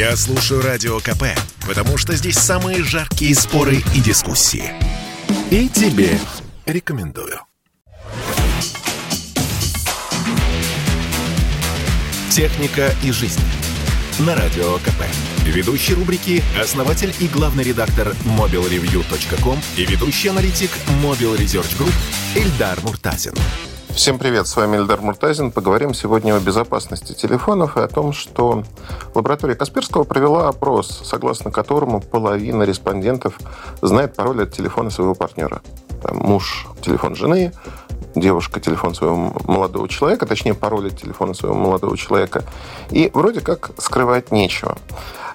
Я слушаю Радио КП, потому что здесь самые жаркие споры и дискуссии. И тебе рекомендую. «Техника и жизнь» на Радио КП. Ведущий рубрики – основатель и главный редактор mobilreview.com и ведущий аналитик Mobile Research Group Эльдар Муртазин. Всем привет, с вами Эльдар Муртазин. Поговорим сегодня о безопасности телефонов и о том, что лаборатория Касперского провела опрос, согласно которому половина респондентов знает пароль от телефона своего партнера. Там, муж – телефон жены, девушка телефон своего молодого человека, точнее, пароль от телефона своего молодого человека. И вроде как скрывать нечего.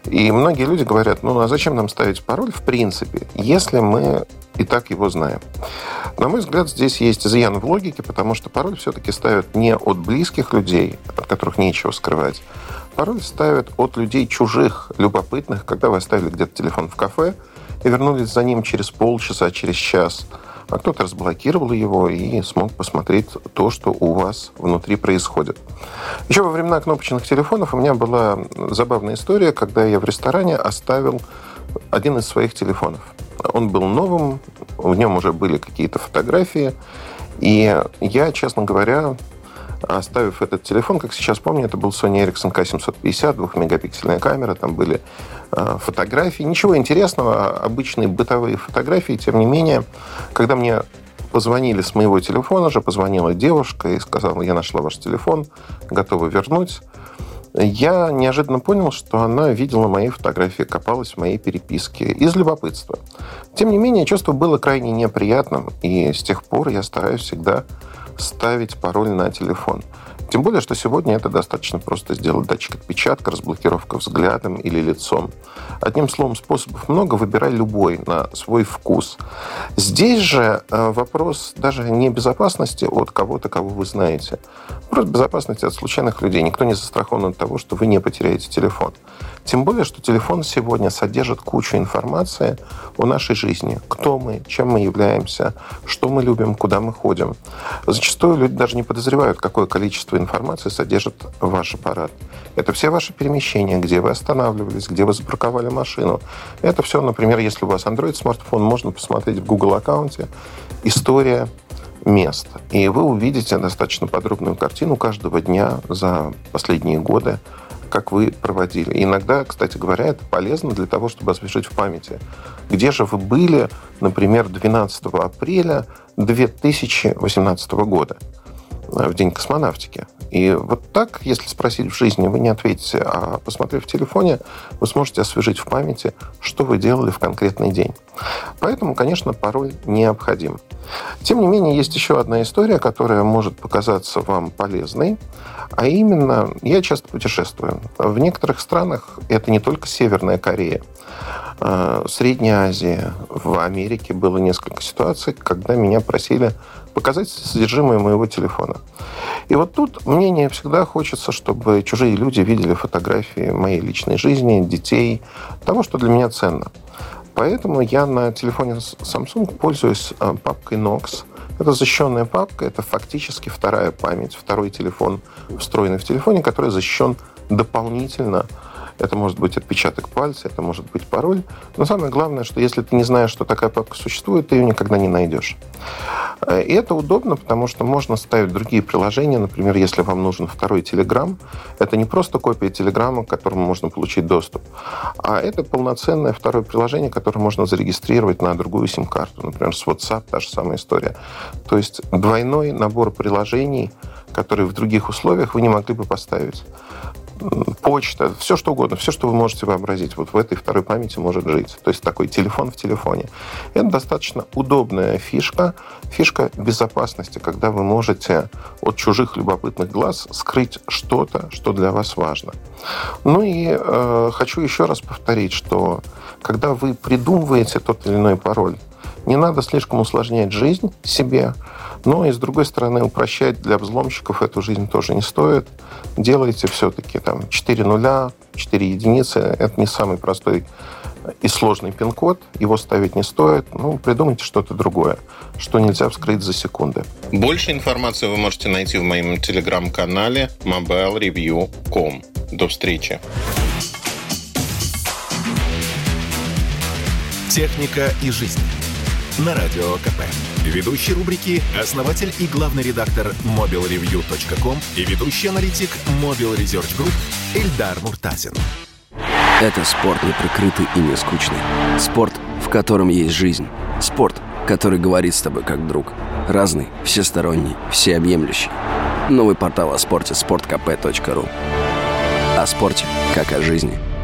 И многие люди говорят, ну а зачем нам ставить пароль в принципе, если мы и так его знаем. На мой взгляд, здесь есть изъян в логике, потому что пароль все-таки ставят не от близких людей, от которых нечего скрывать. Пароль ставят от людей чужих, любопытных, когда вы оставили где-то телефон в кафе и вернулись за ним через полчаса, через час – а кто-то разблокировал его и смог посмотреть то, что у вас внутри происходит. Еще во времена кнопочных телефонов у меня была забавная история, когда я в ресторане оставил один из своих телефонов. Он был новым, в нем уже были какие-то фотографии, и я, честно говоря, оставив этот телефон, как сейчас помню, это был Sony Ericsson K750, двухмегапиксельная камера, там были э, фотографии. Ничего интересного, обычные бытовые фотографии. Тем не менее, когда мне позвонили с моего телефона же, позвонила девушка и сказала, я нашла ваш телефон, готова вернуть. Я неожиданно понял, что она видела мои фотографии, копалась в моей переписке из любопытства. Тем не менее, чувство было крайне неприятным, и с тех пор я стараюсь всегда ставить пароль на телефон. Тем более, что сегодня это достаточно просто сделать датчик отпечатка, разблокировка взглядом или лицом. Одним словом, способов много, выбирай любой на свой вкус. Здесь же э, вопрос даже не безопасности от кого-то, кого вы знаете. Просто безопасности от случайных людей. Никто не застрахован от того, что вы не потеряете телефон. Тем более, что телефон сегодня содержит кучу информации о нашей жизни. Кто мы, чем мы являемся, что мы любим, куда мы ходим. Зачастую люди даже не подозревают, какое количество информации содержит ваш аппарат. Это все ваши перемещения, где вы останавливались, где вы запарковали машину. Это все, например, если у вас Android-смартфон, можно посмотреть в Google аккаунте история мест. И вы увидите достаточно подробную картину каждого дня за последние годы как вы проводили. И иногда, кстати говоря, это полезно для того, чтобы освежить в памяти. Где же вы были, например, 12 апреля 2018 года, э, в День космонавтики? И вот так, если спросить в жизни, вы не ответите, а посмотрев в телефоне, вы сможете освежить в памяти, что вы делали в конкретный день. Поэтому, конечно, пароль необходим. Тем не менее, есть еще одна история, которая может показаться вам полезной. А именно, я часто путешествую. В некоторых странах это не только Северная Корея. А, Средняя Азия, в Америке было несколько ситуаций, когда меня просили показать содержимое моего телефона. И вот тут мне не всегда хочется, чтобы чужие люди видели фотографии моей личной жизни, детей, того, что для меня ценно. Поэтому я на телефоне Samsung пользуюсь а, папкой Knox. Это защищенная папка, это фактически вторая память, второй телефон, встроенный в телефоне, который защищен дополнительно это может быть отпечаток пальца, это может быть пароль. Но самое главное, что если ты не знаешь, что такая папка существует, ты ее никогда не найдешь. Э, и это удобно, потому что можно ставить другие приложения. Например, если вам нужен второй Telegram, это не просто копия Телеграма, к которому можно получить доступ, а это полноценное второе приложение, которое можно зарегистрировать на другую сим-карту. Например, с WhatsApp та же самая история. То есть двойной набор приложений, которые в других условиях вы не могли бы поставить почта, все что угодно, все, что вы можете вообразить, вот в этой второй памяти может жить. То есть такой телефон в телефоне. Это достаточно удобная фишка, фишка безопасности, когда вы можете от чужих любопытных глаз скрыть что-то, что для вас важно. Ну и э, хочу еще раз повторить, что когда вы придумываете тот или иной пароль, не надо слишком усложнять жизнь себе, но и, с другой стороны, упрощать для взломщиков эту жизнь тоже не стоит. Делайте все-таки там 4 нуля, 4 единицы. Это не самый простой и сложный пин-код, его ставить не стоит. Ну, придумайте что-то другое, что нельзя вскрыть за секунды. Больше информации вы можете найти в моем телеграм-канале mobilereview.com. До встречи! Техника и жизнь. На Радио КП. Ведущий рубрики – основатель и главный редактор mobilreview.com и ведущий аналитик Mobile Research Group Эльдар Муртазин. Это спорт неприкрытый и не скучный. Спорт, в котором есть жизнь. Спорт, который говорит с тобой как друг. Разный, всесторонний, всеобъемлющий. Новый портал о спорте – sportkp.ru О спорте, как о жизни –